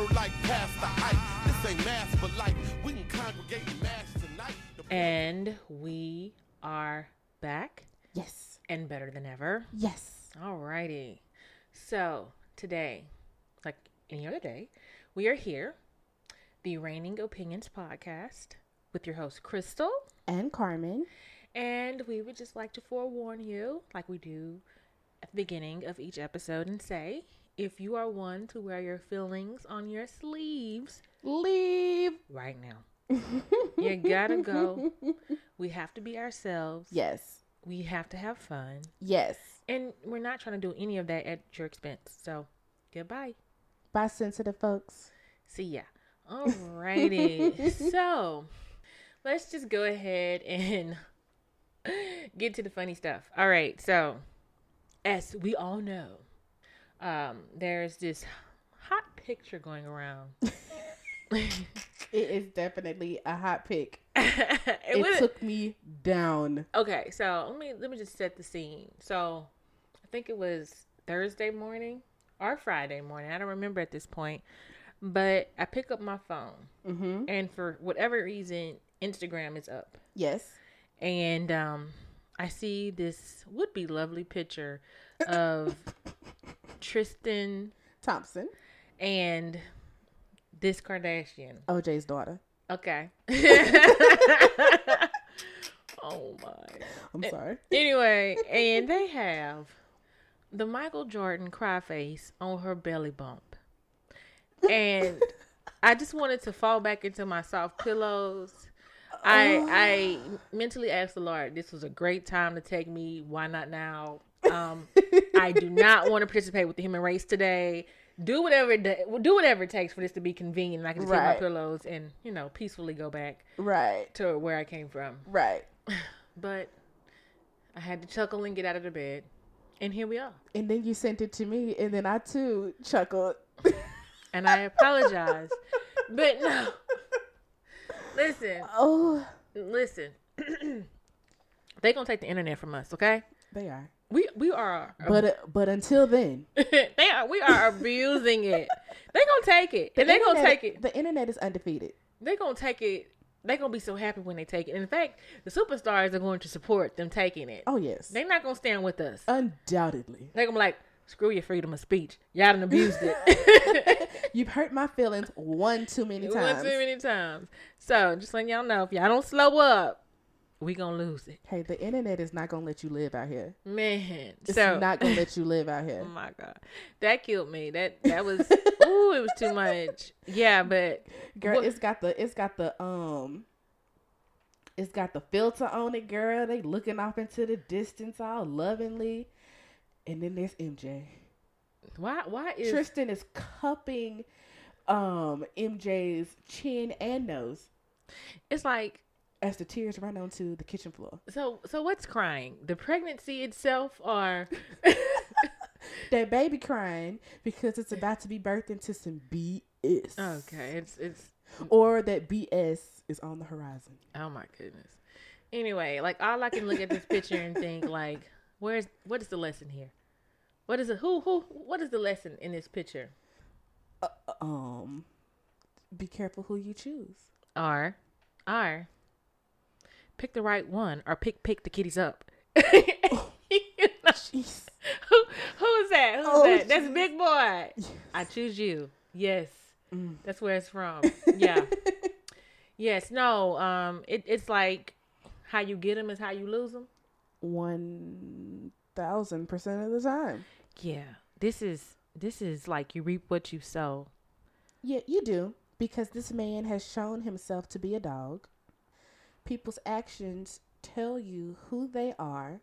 word like Pastor Ike. This ain't mass, but like we can congregate and mass tonight. The- And we are back Yes. and better than ever. Yes. Alrighty. So today, like any other day, we are here, the Reigning Opinions podcast, with your host Crystal. And Carmen. And we would just like to forewarn you, like we do at the beginning of each episode, and say if you are one to wear your feelings on your sleeves Leave. right now, you gotta go. We have to be ourselves. Yes. We have to have fun. Yes. And we're not trying to do any of that at your expense. So, goodbye. Bye, sensitive folks. See ya. Alrighty. so, let's just go ahead and get to the funny stuff. All right. So, as we all know, um, there's this hot picture going around. It is definitely a hot pick. it It took me down. okay. So let me let me just set the scene. So, I think it was Thursday morning or Friday morning. I don't remember at this point, but I pick up my phone, Mm-hmm. and for whatever reason, Instagram is up. Yes. and um, I see this would be lovely picture of Tristan Thompson. and this Kardashian. OJ's daughter. Okay. oh my. I'm sorry. Anyway, and they have the Michael Jordan cry face on her belly bump. And I just wanted to fall back into my soft pillows. I I oh. mentally asked the Lord, this was a great time to take me. Why not now? Um, I do not want to participate with the human race today. Do whatever it do whatever it takes for this to be convenient. I can just take Right. my pillows and you know peacefully go back Right. to where I came from. Right. But I had to chuckle and get out of the bed, and here we are. And then you sent it to me, and then I too chuckled. And I apologize, but no. Listen, Oh, listen. they're gonna take the internet from us, okay? they are. We we are, But uh, but until then, they are we are abusing it. They gonna take it, and they gonna take it. The internet is undefeated. They gonna take it. They gonna be so happy when they take it. In fact, the superstars are going to support them taking it. Oh yes, They're not gonna stand with us. undoubtedly. They're gonna be like, screw your freedom of speech. Y'all done abused it. You've hurt my feelings one too many times. One too many times. So just letting y'all know, if y'all don't slow up, we gonna lose it, Hey, the internet is not gonna let you live out here. man. It's so not gonna let you live out here. oh my god, that killed me. That that was ooh, it was too much. Yeah, but Girl, what- it's got the it's got the um it's got the filter on it, girl. They looking off into the distance all lovingly. And then there's MJ. why why is Tristan is cupping um MJ's chin and nose it's like as the tears run onto the kitchen floor. so so what's crying? The pregnancy itself, or That baby crying because it's about to be birthed into some BS. okay, it's it's Or that BS is on the horizon. oh my goodness. Anyway, like all I can look at this picture and think like, where's what is the lesson here? What is it? Who who? What is the lesson in this picture? Um be careful who you choose. Or, or, pick the right one, or pick pick the kitties up. You know, Jeez. who who's that? Who's Oh, that? That's. Big Boy. I choose you. Yes, Mm. that's where it's from. Yeah. yes. No. Um. It, it's like how you get them is how you lose them. One thousand percent of the time. Yeah. This is this is like you reap what you sow. Yeah, you do. Because this man has shown himself to be a dog. People's actions tell you who they are.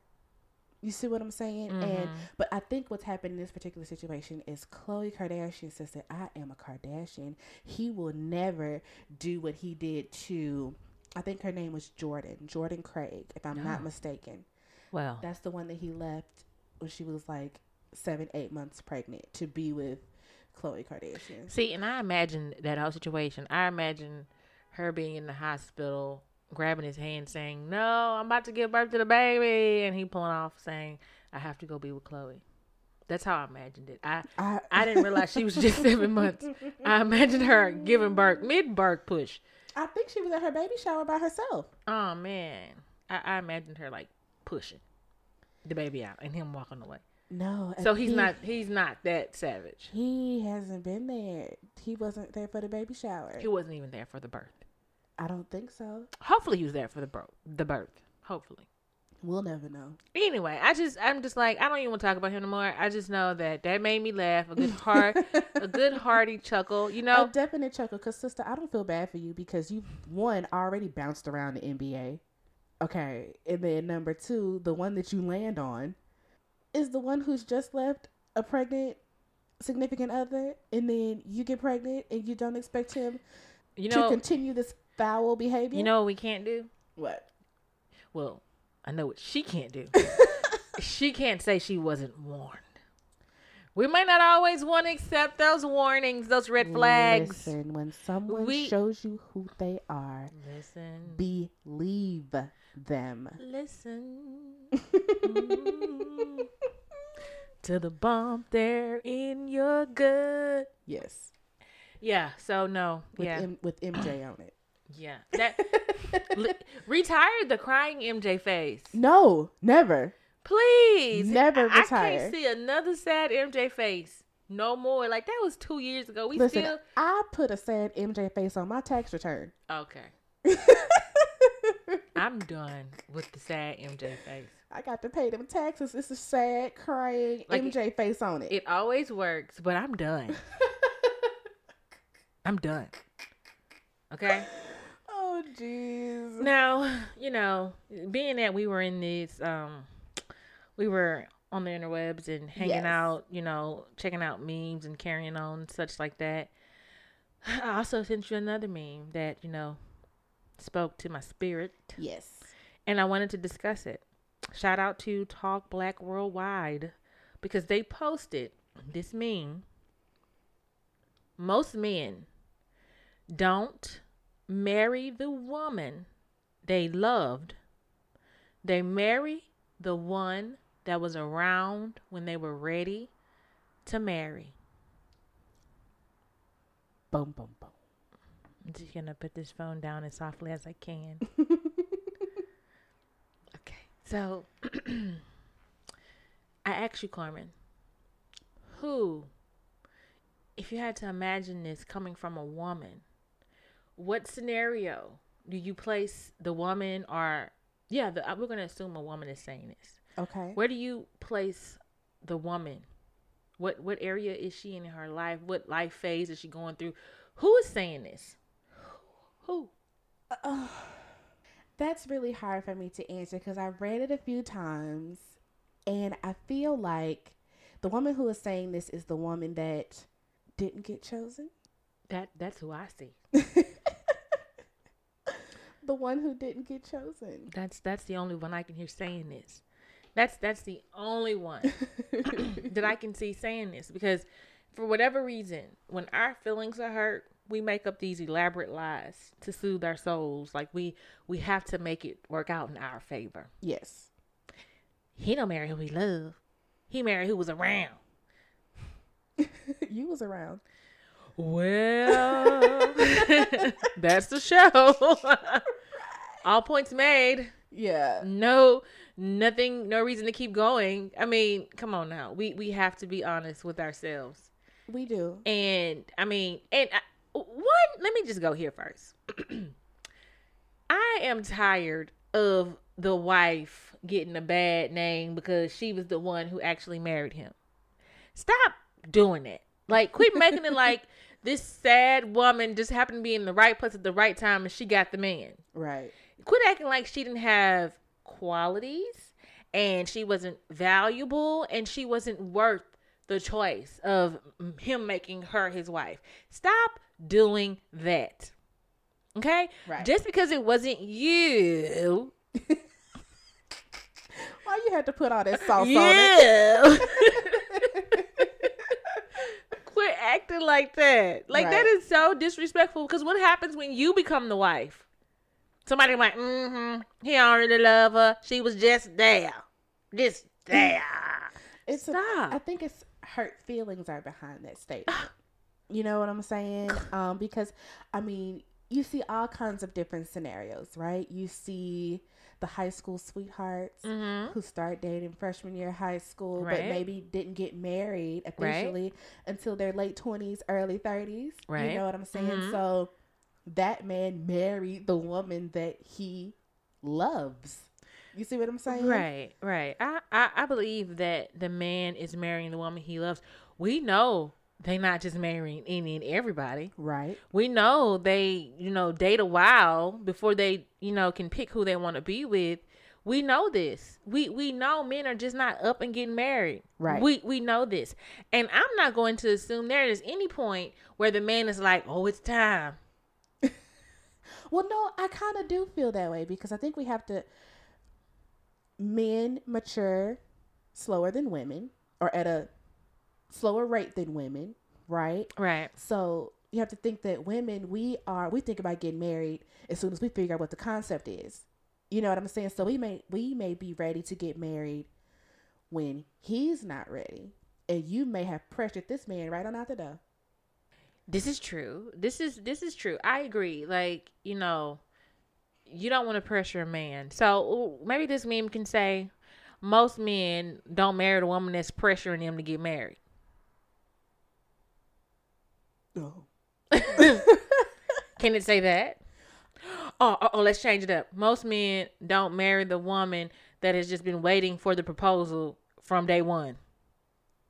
You see what I'm saying? And mm-hmm. but I think what's happened in this particular situation is Khloe Kardashian says that I am a Kardashian. He will never do what he did to I think her name was Jordan, Jordan Craig, if I'm not Oh. mistaken. Well, That's the one that he left when she was like seven, eight months pregnant to be with Khloe Kardashian. see, and I imagine that whole situation. I imagine her being in the hospital, grabbing his hand, saying, "No, I'm about to give birth to the baby," and he pulling off, saying, "I have to go be with Khloe." That's how I imagined it. I I, I didn't realize she was just seven months. I imagined her giving birth mid birth push. I think she was at her baby shower by herself. Oh man, I, I imagined her like pushing the baby out and him walking away. No. So he's he- not he's not that savage. He hasn't been there. He wasn't there for the baby shower. He wasn't even there for the birth. I don't think so. Hopefully, he was there for the birth. The birth. Hopefully. We'll never know. Anyway, I just I'm just like I don't even want to talk about him anymore. I just know that that made me laugh. A good heart, a good hearty chuckle. You A know, definite chuckle, cause sister, I don't feel bad for you because you one already bounced around the NBA. Okay, and then number two, the one that you land on, is the one who's just left a pregnant significant other, and then you get pregnant and you don't expect him you know, to continue this foul behavior. you know what we can't do. what? Well, I know what she can't do. she can't say she wasn't warned. We might not always want to accept those warnings, those red flags. Listen, when someone We- shows you who they are, Listen. believe them. Listen to the bump there in your gut. Yes, Yeah. So no. with yeah. M- with MJ on it. Yeah. That li- retire the crying MJ face, No, never. please. Never I, I can't see another sad MJ face no more. Like that was two years ago. We Listen, still I put a sad MJ face on my tax return. okay. I'm done with the sad MJ face. I got to pay them taxes. It's a sad, crying Like, MJ face on it. It always works, but I'm done. I'm done. Okay. Jeez. Now, you know, being that we were in this, um, we were on the interwebs and hanging Yes. out, you know, checking out memes and carrying on, such like that. I also sent you another meme that, you know, spoke to my spirit, Yes. and I wanted to discuss it. Shout out to Talk Black Worldwide because they posted this meme. Most men don't marry the woman they loved. They marry the one that was around when they were ready to marry. Boom, boom, boom. I'm just gonna put this phone down as softly as I can. okay, so I asked you, Carmen, who, if you had to imagine this coming from a woman, what scenario do you place the woman or, yeah, the, uh, we're gonna assume a woman is saying this. Okay. Where do you place the woman? What what area is she in her life? What life phase is she going through? Who is saying this? Who? That's really hard for me to answer because I read it a few times and I feel like the woman who is saying this is the woman that didn't get chosen. That that's who I see. The one who didn't get chosen. That's that's the only one I can hear saying this. That's that's the only one that I can see saying this because for whatever reason, when our feelings are hurt, we make up these elaborate lies to soothe our souls. Like we we have to make it work out in our favor. Yes. He don't marry who he love. He married who was around. you was around. Well, that's the show. All points made. Yeah. No, nothing, no reason to keep going. I mean, come on now. We we have to be honest with ourselves. We do. And I mean, and I, one, let me just go here first. I am tired of the wife getting a bad name because she was the one who actually married him. Stop doing it. Like, quit making it like this sad woman just happened to be in the right place at the right time and she got the man. Right. Quit acting like she didn't have qualities and she wasn't valuable and she wasn't worth the choice of him making her his wife. Stop doing that. Okay? Right. Just because it wasn't you. Why you had to put all that sauce on it? Quit acting like that. Like that Right. is so disrespectful. Because what happens when you become the wife? Somebody like, mm-hmm. He already love her. She was just there, just there. It's a, Stop. I think it's hurt feelings are behind that statement. you know what I'm saying? Um, because I mean, you see all kinds of different scenarios, right? You see the high school sweethearts Mhm. who start dating freshman year of high school, but maybe didn't get married Right. officially until their late twenties, early thirties. Right. You know what I'm saying? Mhm. So that man married the woman that he loves. You see what I'm saying? Right, right. I, I, I believe that the man is marrying the woman he loves. We know they not just marrying any and everybody. Right. We know they, you know, date a while before they, you know, can pick who they want to be with. We know this. We we know men are just not up and getting married. Right. We we know this. And I'm not going to assume there is any point where the man is like, "Oh, it's time." Well, no, I kind of do feel that way because I think we have to. Men mature slower than women, or at a slower rate than women, right? Right. So you have to think that women, we are, we think about getting married as soon as we figure out what the concept is. You know what I'm saying? So we may, we may be ready to get married when he's not ready, and you may have pressured this man right on out the door. This is true. This is this is true. I agree. Like, you know, you don't want to pressure a man. So maybe this meme can say most men don't marry the woman that's pressuring them to get married. No. Can it say that? Oh, oh, oh, let's change it up. Most men don't marry the woman that has just been waiting for the proposal from day one.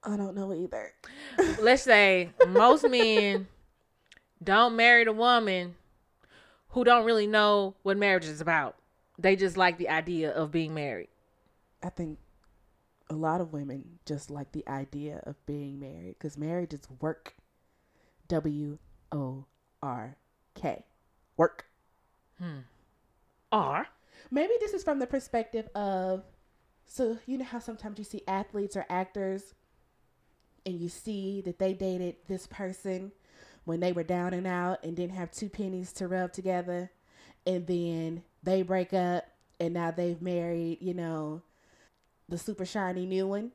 I don't know either. Let's say most men don't marry the woman who don't really know what marriage is about. They just like the idea of being married. I think a lot of women just like the idea of being married because marriage is work. W O R K. Work. Hmm. Or Maybe this is from the perspective of so you know how sometimes you see athletes or actors and you see that they dated this person when they were down and out and didn't have two pennies to rub together and then they break up and now they've married, you know, the super shiny new one.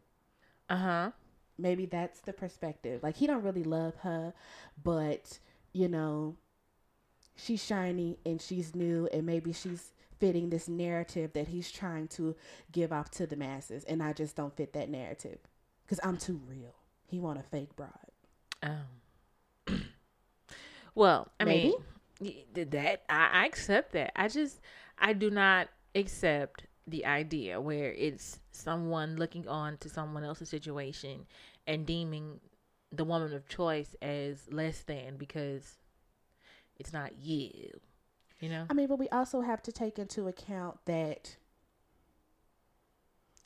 uh huh. maybe that's the perspective. Like he don't really love her, but you know, she's shiny and she's new and maybe she's fitting this narrative that he's trying to give off to the masses and I just don't fit that narrative cuz I'm too real. He want a fake bride. Um. well, I Maybe. mean, that I, I accept that. I just I do not accept the idea where it's someone looking on to someone else's situation and deeming the woman of choice as less than because it's not you. You know? I mean, but we also have to take into account that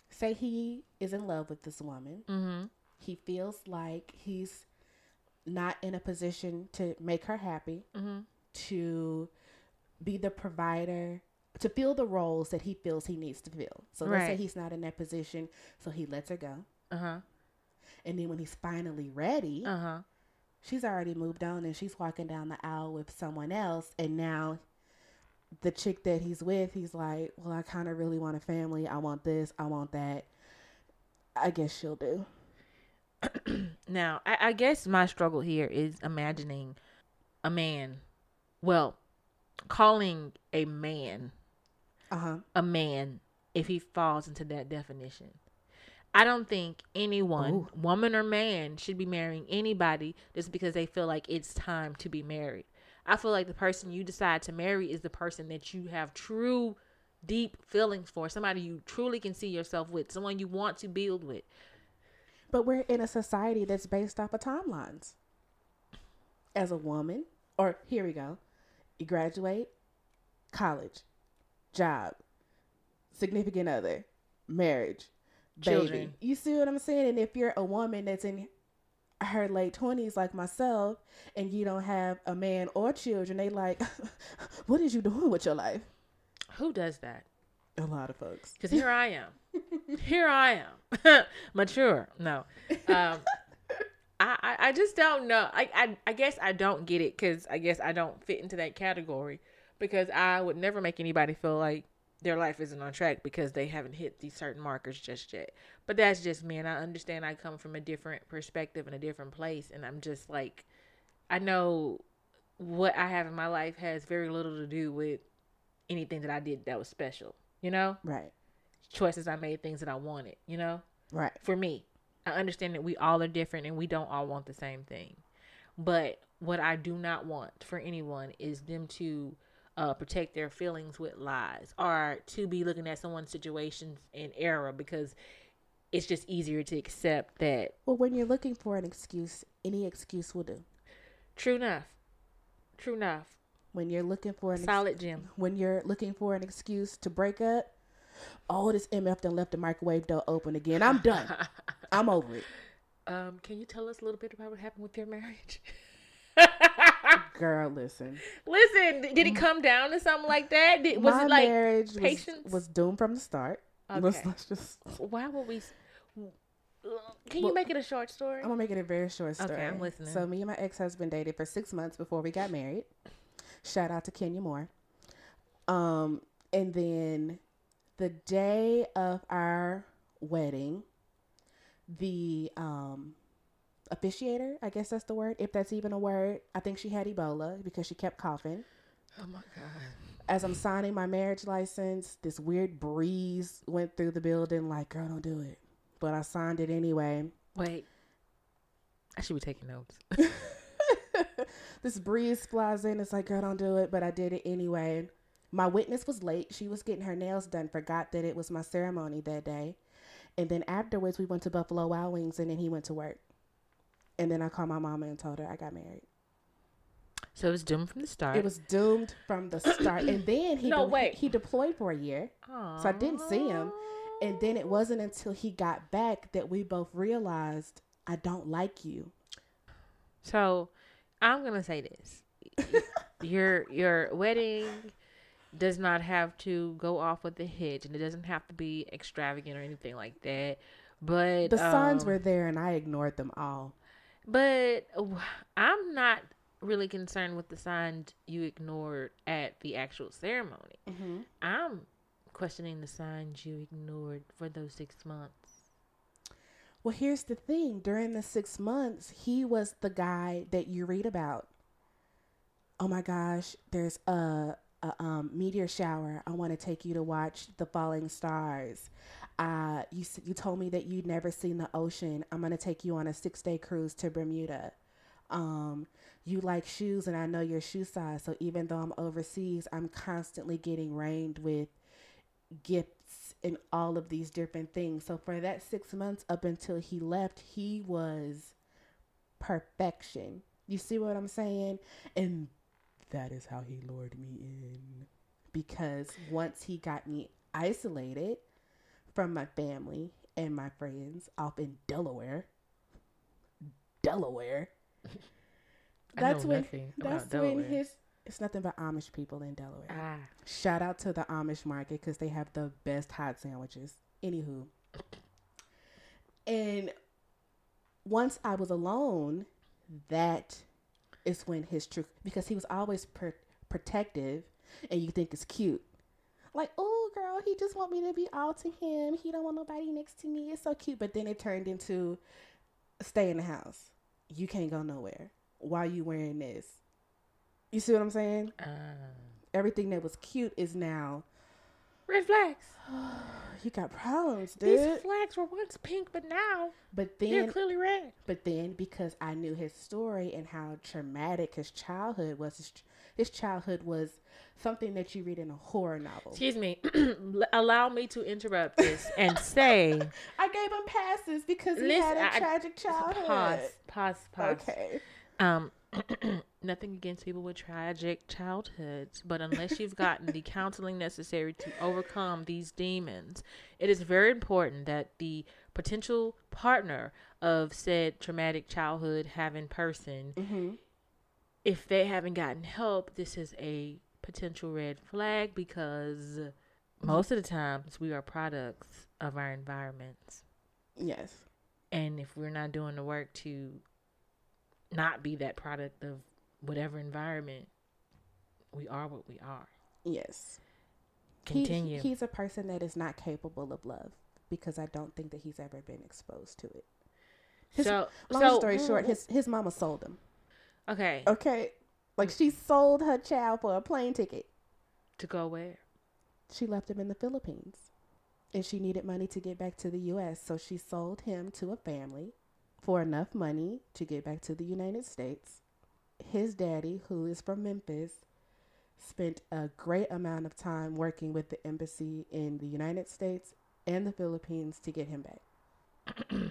say he is in love with this woman. Mm-hmm. He feels like he's not in a position to make her happy. Mm-hmm. to be the provider to fill the roles that he feels he needs to fill. So let's say he's not in that position, so he lets her go. Uh-huh. And then when he's finally ready, Uh-huh. she's already moved on and she's walking down the aisle with someone else and now the chick that he's with, he's like, "Well, I kind of really want a family. I want this, I want that." I guess she'll do. Now, I, I guess my struggle here is imagining a man, well, calling a man Uh-huh. a man if he falls into that definition. I don't think anyone, Ooh. woman or man, should be marrying anybody just because they feel like it's time to be married. I feel like the person you decide to marry is the person that you have true, deep feelings for, somebody you truly can see yourself with, someone you want to build with. But we're in a society that's based off of timelines. As a woman, or here we go, you graduate, college, job, significant other, marriage, baby. Children. You see what I'm saying? And if you're a woman that's in her late twenties like myself, and you don't have a man or children, they like, what is you doing with your life? Who does that? A lot of folks. Because here I am. here I am. Mature. No. Um, I, I, I just don't know. I, I, I guess I don't get it because I guess I don't fit into that category because I would never make anybody feel like their life isn't on track because they haven't hit these certain markers just yet. But that's just me, and I understand I come from a different perspective and a different place, and I'm just like, I know what I have in my life has very little to do with anything that I did that was special. You know, Right. choices I made, things that I wanted. You know, Right. for me. I understand that we all are different and we don't all want the same thing. But what I do not want for anyone is them to uh, protect their feelings with lies or to be looking at someone's situations in error because it's just easier to accept that. Well, when you're looking for an excuse, any excuse will do. True enough. True enough. When you're looking for an ex- Solid Jim. when you're looking for an excuse to break up, oh, this MF done left the microwave door open again. I'm done. I'm over it. Um, can you tell us a little bit about what happened with your marriage? Girl, listen. Listen, did it come down to something like that? Did, was My it like marriage was, patience? was doomed from the start. Let's, Okay. let's just. Why would we? Can Well- you make it a short story? I'm gonna make it a very short story. Okay, I'm listening. So me and my ex-husband dated for six months before we got married. Shout out to Kenya Moore. Um, and then the day of our wedding, the um officiator, I guess that's the word, if that's even a word. I think she had Ebola because she kept coughing. Oh my god! As I'm signing my marriage license, this weird breeze went through the building like, girl, don't do it. But I signed it anyway. Wait, I should be taking notes. this breeze flies in. It's like, girl, don't do it. But I did it anyway. My witness was late. She was getting her nails done. Forgot that it was my ceremony that day. And then afterwards, we went to Buffalo Wild Wings, and then he went to work. And then I called my mama and told her I got married. So it was doomed from the start. It was doomed from the start. And then he No, de- wait. he deployed for a year. so I didn't see him. And then it wasn't until he got back that we both realized I don't like you. So I'm gonna say this: your your wedding does not have to go off with a hitch, and it doesn't have to be extravagant or anything like that. But The signs um, were there, and I ignored them all. But I'm not really concerned with the signs you ignored at the actual ceremony. Mm-hmm. I'm questioning the signs you ignored for those six months. Well, here's the thing. During the six months, he was the guy that you read about. Oh my gosh, there's a, a um, meteor shower. I want to take you to watch the falling stars. Uh, you you told me that you'd never seen the ocean. I'm gonna take you on a six day cruise to Bermuda. Um, you like shoes, and I know your shoe size. So even though I'm overseas, I'm constantly getting rained with gifts and all of these different things. So for that six months up until he left, he was perfection. You see what I'm saying? And that is how he lured me in. Because once he got me isolated from my family and my friends off in Delaware, Delaware. That's when that's about when his it's nothing but Amish people in Delaware. Ah, Shout out to the Amish market because they have the best hot sandwiches. Anywho. And once I was alone, that is when his truth, because he was always pr- protective and you think it's cute. Like, oh, girl, he just want me to be all to him. He don't want nobody next to me. It's so cute. But then it turned into stay in the house. You can't go nowhere. Why you wearing this? You see what I'm saying? ah. everything that was cute is now red flags. you got problems, dude. These flags were once pink, but now But then they're clearly red. but then, because I knew his story and how traumatic his childhood was, his, his childhood was something that you read in a horror novel. Excuse me. Allow me to interrupt this and say, I gave him passes because he Listen, had a I- tragic childhood. pause, pause, pause. Okay. Um, nothing against people with tragic childhoods, but unless you've gotten the counseling necessary to overcome these demons, it is very important that the potential partner of said traumatic childhood having person, Mm-hmm. if they haven't gotten help, this is a potential red flag because most of the times we are products of our environments. Yes. And if we're not doing the work to not be that product of whatever environment, we are what we are. Yes. he- continue. he's a person that is not capable of love because I don't think that he's ever been exposed to it. His, so, long so story short, mm-hmm. his his mama sold him. okay Okay, like she sold her child for a plane ticket. to go where? She left him in the Philippines, and she needed money to get back to the U.S. So she sold him to a family for enough money to get back to the United States. His daddy, who is from Memphis, spent a great amount of time working with the embassy in the United States and the Philippines to get him back.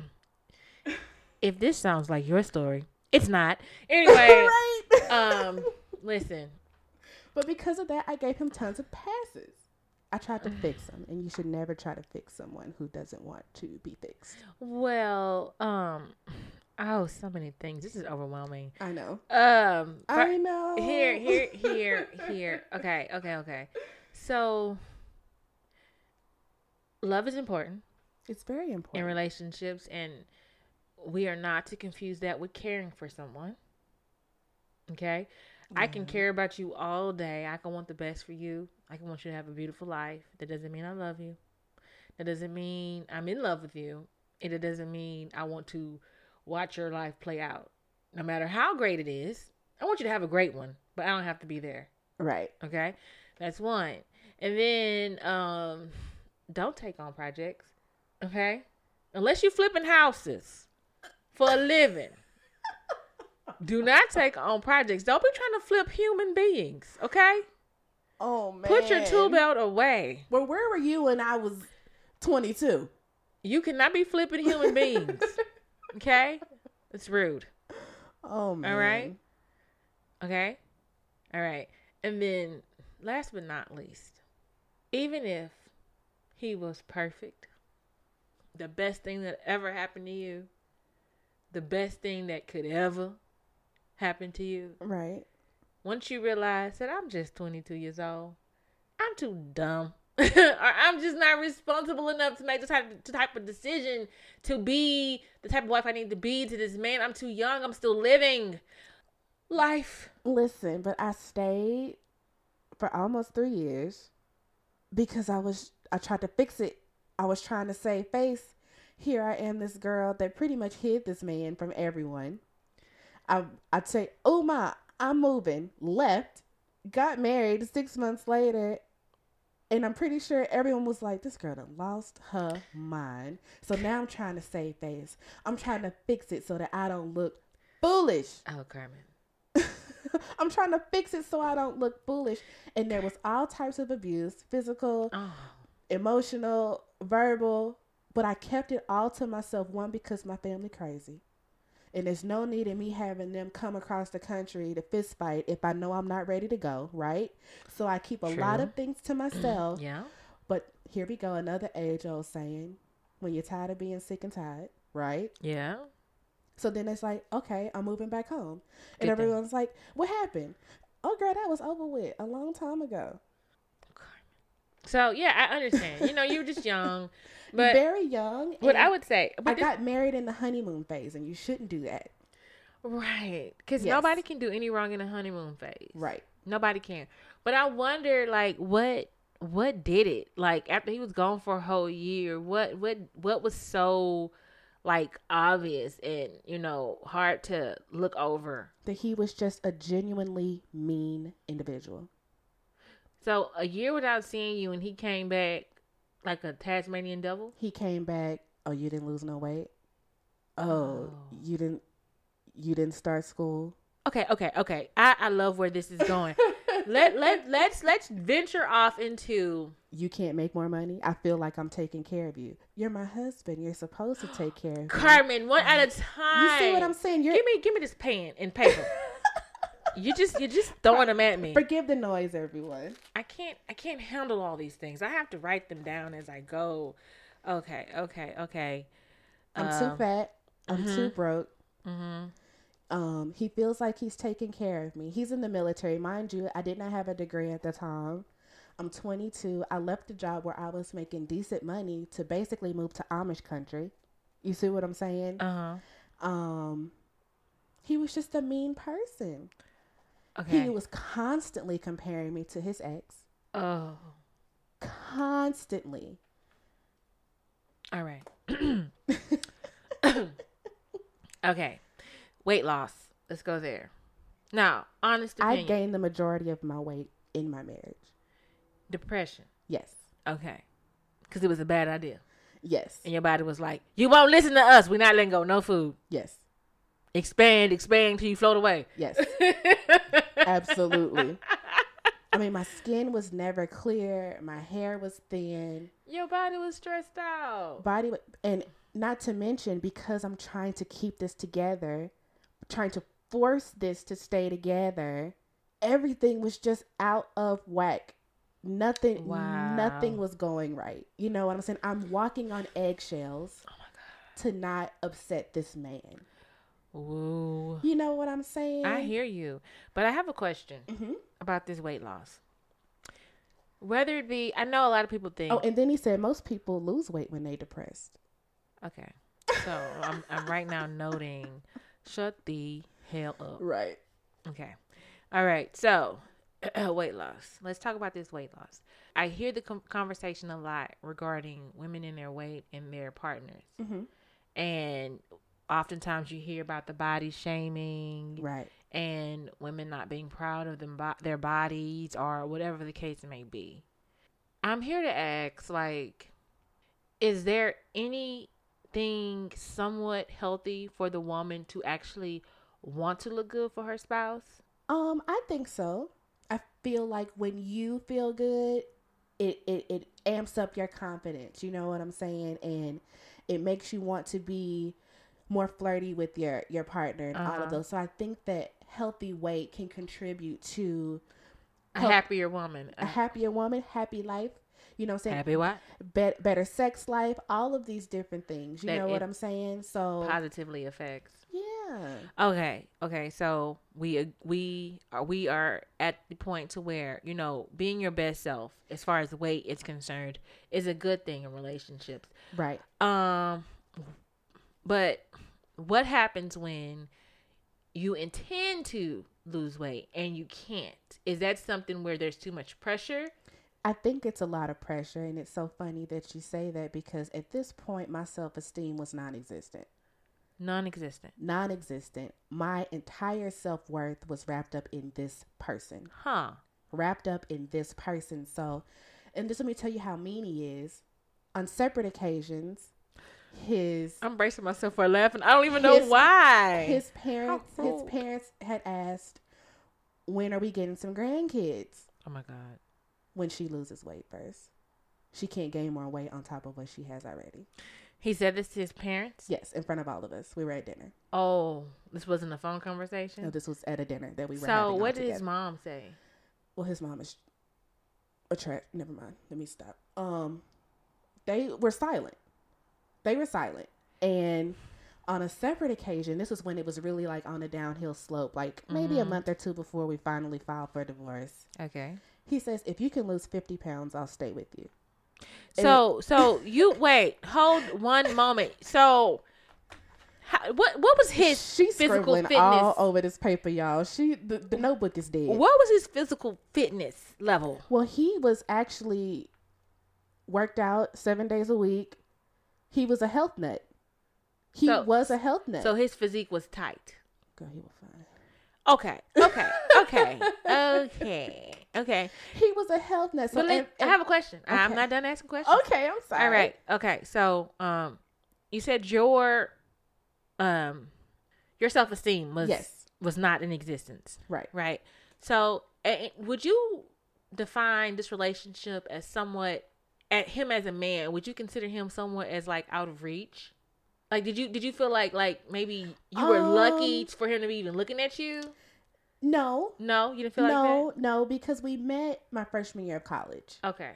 If this sounds like your story, it's not. Anyway, right. um, listen. But because of that, I gave him tons of passes. I tried to fix him, and you should never try to fix someone who doesn't want to be fixed. Well, um, oh, so many things. This is overwhelming. I know. Um, I know. here, here, here, here. Okay, okay, okay. So, love is important It's very important in relationships, and we are not to confuse that with caring for someone. Okay, I can care about you all day. I can want the best for you. I can want you to have a beautiful life. That doesn't mean I love you. That doesn't mean I'm in love with you. And it doesn't mean I want to watch your life play out. No matter how great it is, I want you to have a great one, but I don't have to be there. Right. Okay? That's one. And then um don't take on projects. Okay? Unless you're flipping houses for a living. Do not take on projects. Don't be trying to flip human beings. Okay? Oh man. Put your tool belt away. Well, where were you when I was 22? You cannot be flipping human beings. Okay? It's rude. Oh man. All right. Okay? All right. And then last but not least, even if he was perfect, the best thing that ever happened to you, the best thing that could ever happen to you, Right. once you realize that I'm just 22 years old, I'm too dumb. or I'm just not responsible enough to make the type, the type of decision to be the type of wife I need to be to this man. I'm too young. I'm still living life. Listen, but I stayed for almost three years because I was I tried to fix it. I was trying to save face. Here I am, this girl that pretty much hid this man from everyone. I I'd say, oh my, I'm moving. Left, got married six months later, and I'm pretty sure everyone was like, this girl done lost her mind. So now I'm trying to save face. I'm trying to fix it so that I don't look foolish. Oh, Carmen. I'm trying to fix it so I don't look foolish. And there was all types of abuse physical, Oh, emotional, verbal. But I kept it all to myself. One, because my family crazy. And there's no need in me having them come across the country to fist fight if I know I'm not ready to go, right? So I keep a lot of things to myself. yeah. But here we go, another age old saying when you're tired of being sick and tired, right? Yeah. So then it's like, okay, I'm moving back home. Good And thing. everyone's like, what happened? Oh, girl, that was over with a long time ago. So yeah, I understand. You know, you were just young, but Very young. what I would say, I this- got married in the honeymoon phase, and you shouldn't do that. right, because Yes. nobody can do any wrong in the honeymoon phase. Right. Nobody can. But I wonder, like, what what did it? Like after he was gone for a whole year, what what what was so like obvious and you know hard to look over? That he was just a genuinely mean individual. So a year without seeing you, and he came back like a Tasmanian devil. He came back. Oh, you didn't lose no weight. Oh, Oh. you didn't. You didn't start school. Okay, okay, okay. I I love where this is going. let let let's let's venture off into You can't make more money. I feel like I'm taking care of you. You're my husband. You're supposed to take care of me. Carmen one at a time. You see what I'm saying? You're Give me give me this pen and paper. you just you're just throwing them at me. forgive the noise, everyone. I can't I can't handle all these things. I have to write them down as I go. Okay, okay, okay. I'm too Um, fat. I'm too broke. mhm. Um, he feels like he's taking care of me. He's in the military, mind you. I did not have a degree at the time. I'm 22. I left a job where I was making decent money to basically move to Amish country. You see what I'm saying? Uh-huh. Um, he was just a mean person. Okay. He was constantly comparing me to his ex. oh. constantly. All right. okay. Weight loss. Let's go there. Now, honest opinion. I gained the majority of my weight in my marriage. depression. Yes. Okay. Because it was a bad idea. Yes. And your body was like, you won't listen to us. We're not letting go. No food. Yes. Expand, expand till you float away. Yes. Absolutely. I mean, my skin was never clear. My hair was thin. Your body was stressed out. Body, and not to mention, because I'm trying to keep this together, trying to force this to stay together, everything was just out of whack. Nothing, Wow. nothing was going right. You know what I'm saying? I'm walking on eggshells Oh my God. to not upset this man. Ooh. You know what I'm saying? I hear you. But I have a question hmm about this weight loss. Whether it be, I know a lot of people think, Oh, and then he said most people lose weight when they depressed. okay. So I'm, I'm right now noting, shut the hell up. Right. Okay. All right. So, weight loss. Let's talk about this weight loss. I hear the com- conversation a lot regarding women and their weight and their partners. hmm And oftentimes you hear about the body shaming Right. and women not being proud of them their bodies or whatever the case may be. I'm here to ask like is there anything somewhat healthy for the woman to actually want to look good for her spouse? Um, I think so. I feel like when you feel good, it, it, it amps up your confidence. You know what I'm saying? And it makes you want to be more flirty with your, your partner and all Uh-huh. of those. So I think that healthy weight can contribute to A Help- happier woman. a happier woman, happy life. You know what I'm saying? happy what? Bet better sex life, all of these different things. You That know what I'm saying? So Positively affects. yeah. Okay, okay. So we we are we are at the point to where you know being your best self, as far as weight is concerned, is a good thing in relationships. Right. Um, but what happens when you intend to lose weight and you can't? Is that something where there's too much pressure? I think it's a lot of pressure, and it's so funny that you say that because at this point, my self esteem was non existent. Non-existent. Non existent. My entire self worth was wrapped up in this person, Huh? wrapped up in this person. So, and just let me tell you how mean he is. On separate occasions, his I'm bracing myself for laughing. I don't even know why. his parents his parents had asked, "When are we getting some grandkids?" oh my god. When she loses weight first, she can't gain more weight on top of what she has already. He said this to his parents. Yes, in front of all of us. We were at dinner. Oh, this wasn't a phone conversation. No, this was at a dinner that we were so what did his mom say? Well, his mom is a trash. Never mind. Let me stop. Um, they were silent. They were silent, and on a separate occasion, this was when it was really like on a downhill slope, like maybe a Mhm. month or two before we finally filed for divorce. Okay. He says, "If you can lose fifty pounds, I'll stay with you." And So so you wait, hold one moment. So how, what what was his She's physical fitness? all over this paper, y'all. She the, the notebook is dead. what was his physical fitness level? Well, he was actually worked out seven days a week. He was a health nut. He So- was a health nut. So his physique was tight. Girl, he was fine. Okay. Okay. Okay. okay. Okay. He was a health nut. So let- and- I have a question. I'm not done asking questions. okay, I'm sorry. All right. Okay. So, um, you said your, um, your self esteem was Yes. was not in existence, Right. right? So, would you define this relationship as somewhat at him as a man? Would you consider him somewhat as like out of reach? Like, did you did you feel like like maybe you were lucky Um, for him to be even looking at you? No. No, you didn't feel no, no, because we met my freshman year of college. Okay.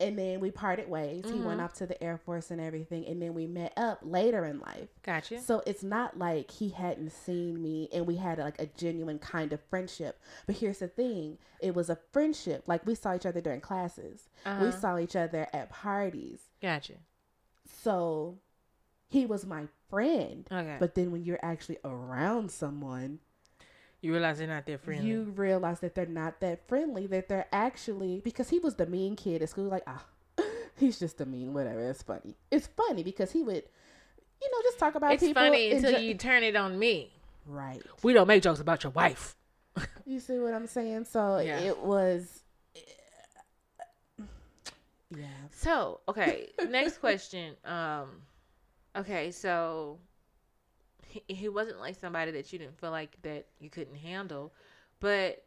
And then we parted ways. He went Mhm. off to the Air Force and everything. And then we met up later in life. Gotcha. So it's not like he hadn't seen me and we had like a genuine kind of friendship. But here's the thing it was a friendship. Like we saw each other during classes, we Uh-huh. saw each other at parties. Gotcha. So he was my friend. Okay. But then when you're actually around someone, You realize they're not that friendly. you realize that they're not that friendly. That they're actually because he was the mean kid at school. Like ah, he's just a mean whatever. It's funny. It's funny because he would, you know, just talk about it's people. funny until ju- you turn it on me. right. We don't make jokes about your wife. You see what I'm saying? So Yeah. it was. Yeah. So, okay, next question. Um, okay, so he, he wasn't like somebody that you didn't feel like that you couldn't handle, but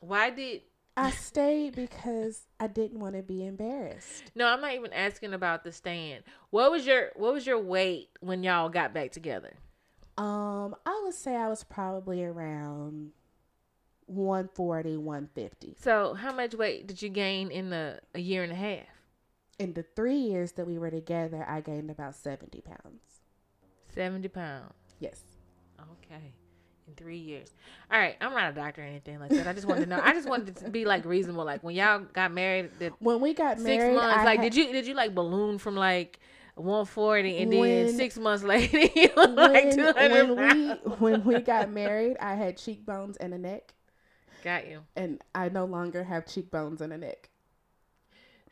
why did? I stayed because I didn't want to be embarrassed. No, I'm not even asking about the stand. What was your What was your weight when y'all got back together? Um, I would say I was probably around 140, 150. So, how much weight did you gain in the a year and a half? In the three years that we were together, I gained about 70 pounds. Seventy pounds. Yes. Okay. In three years. All right. I'm not a doctor or anything like that. I just wanted to know. I just wanted to be like reasonable. Like when y'all got married, the When we got six married, months. I like, had- did you did you like balloon from like 140 and then six months later you look like when, 200 when we when we got married, I had cheekbones and a neck, Got you. and I no longer have cheekbones and a neck.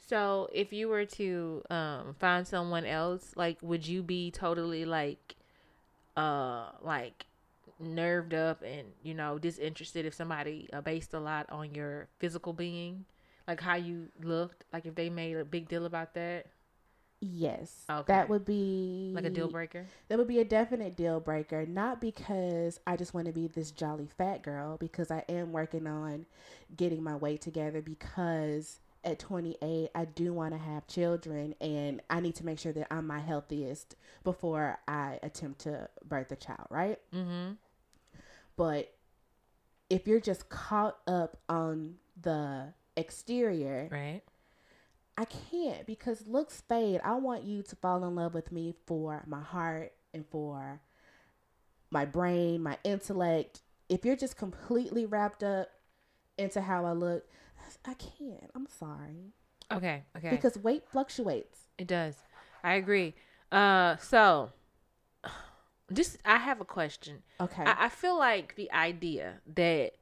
So if you were to um find someone else, like, would you be totally like, uh, like nerved up and you know disinterested if somebody uh, based a lot on your physical being, like how you looked, like if they made a big deal about that, Yes, Okay. that would be like a deal breaker? That would be a definite deal breaker. Not because I just want to be this jolly fat girl, because I am working on getting my weight together. Because at 28, I do want to have children, and I need to make sure that I'm my healthiest before I attempt to birth a child, right? Mm-hmm. But if you're just caught up on the exterior, Right. I can't because looks fade. I want you to fall in love with me for my heart and for my brain, my intellect. If you're just completely wrapped up into how I look, I can't. I'm sorry. Okay. Okay. Because weight fluctuates. It does. I agree. Uh, so just I have a question. Okay. I, I feel like the idea that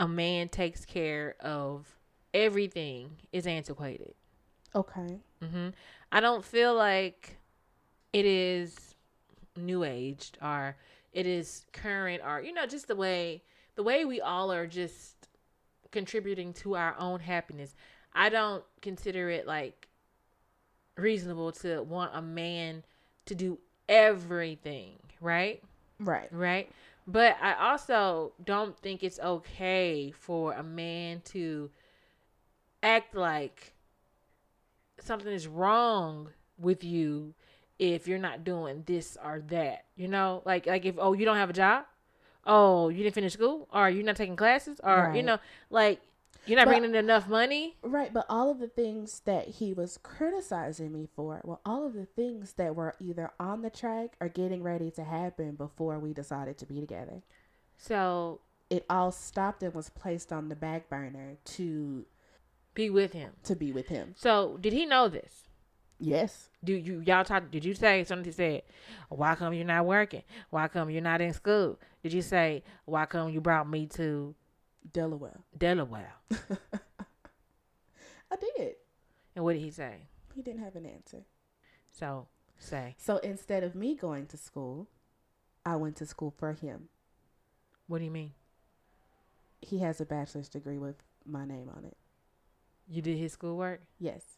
a man takes care of everything is antiquated. okay. Mm-hmm. I don't feel like it is new aged or it is current or you know just the way the way we all are just contributing to our own happiness. I don't consider it like reasonable to want a man to do everything, right? Right. right? But I also don't think it's okay for a man to act like something is wrong with you if you're not doing this or that. You know, like like if oh you don't have a job, oh you didn't finish school, or you're not taking classes, or you know like you're not But- bringing in enough money. Right, but all of the things that he was criticizing me for well, all of the things that were either on the track or getting ready to happen before we decided to be together. So It all stopped and was placed on the back burner to be with him. to be with him. So did he know this? Yes. Do you y'all talk? Did you say something? Said, why come you're not working? Why come you're not in school? Did you say, why come you brought me to Delaware. Delaware? I did. And what did he say? He didn't have an answer. So say, So instead of me going to school, I went to school for him. what do you mean? He has a bachelor's degree with my name on it. You did his schoolwork? Yes.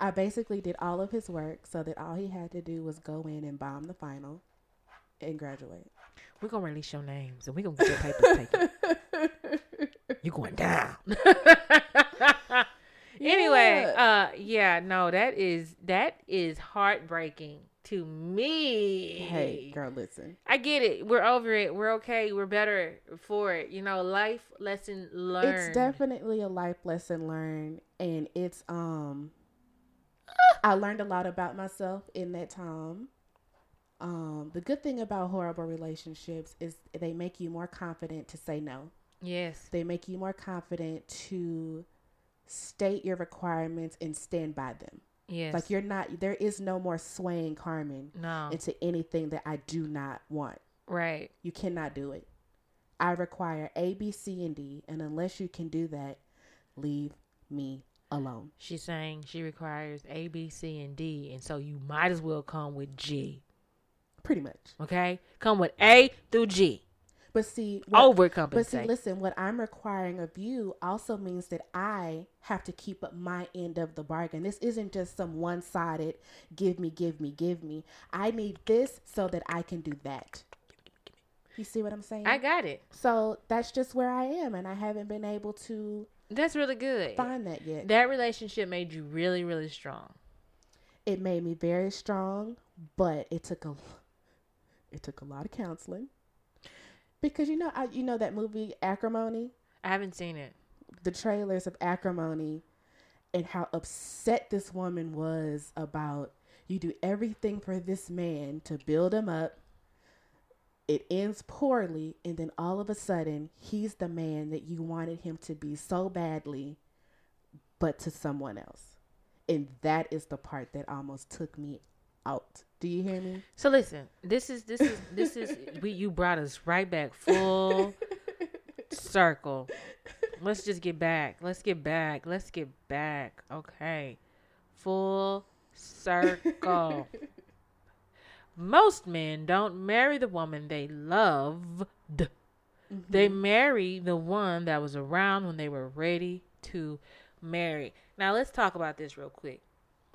I basically did all of his work so that all he had to do was go in and bomb the final and graduate. We're gonna release your names and we're gonna get your papers taken. You're going down. anyway, Yeah. uh yeah, no, that is that is heartbreaking to me. Hey, girl, listen. I get it. We're over it. We're okay. We're better for it. You know, life lesson learned. It's definitely a life lesson learned and it's um I learned a lot about myself in that time. Um the good thing about horrible relationships is they make you more confident to say no. yes. They make you more confident to state your requirements and stand by them. Yes. Like you're not there is no more swaying Carmen no. into anything that I do not want. right. You cannot do it. I require A, B, C, and D, and unless you can do that, leave me alone. She's saying she requires A, B, C, and D, and so you might as well come with G. Pretty much. Okay, come with A through G. But see, what- Overcompensate. But see, listen, what I'm requiring of you also means that I have to keep up my end of the bargain. This isn't just some one sided give me, give me, give me. I need this so that I can do that. You see what I'm saying? I got it. so that's just where I am, and I haven't been able to That's really good. find that yet. That relationship made you really, really strong. it made me very strong, but it took a it took a lot of counseling. Because you know, I you know that movie Acrimony? I haven't seen it. the trailers of acrimony and how upset this woman was about you do everything for this man to build him up it ends poorly and then all of a sudden he's the man that you wanted him to be so badly but to someone else and that is the part that almost took me out do you hear me So listen, this is this is this is we you brought us right back full circle. Let's just get back. Let's get back. Let's get back. Okay. Full circle. Most men don't marry the woman they loved. Mm-hmm. They marry the one that was around when they were ready to marry. Now let's talk about this real quick.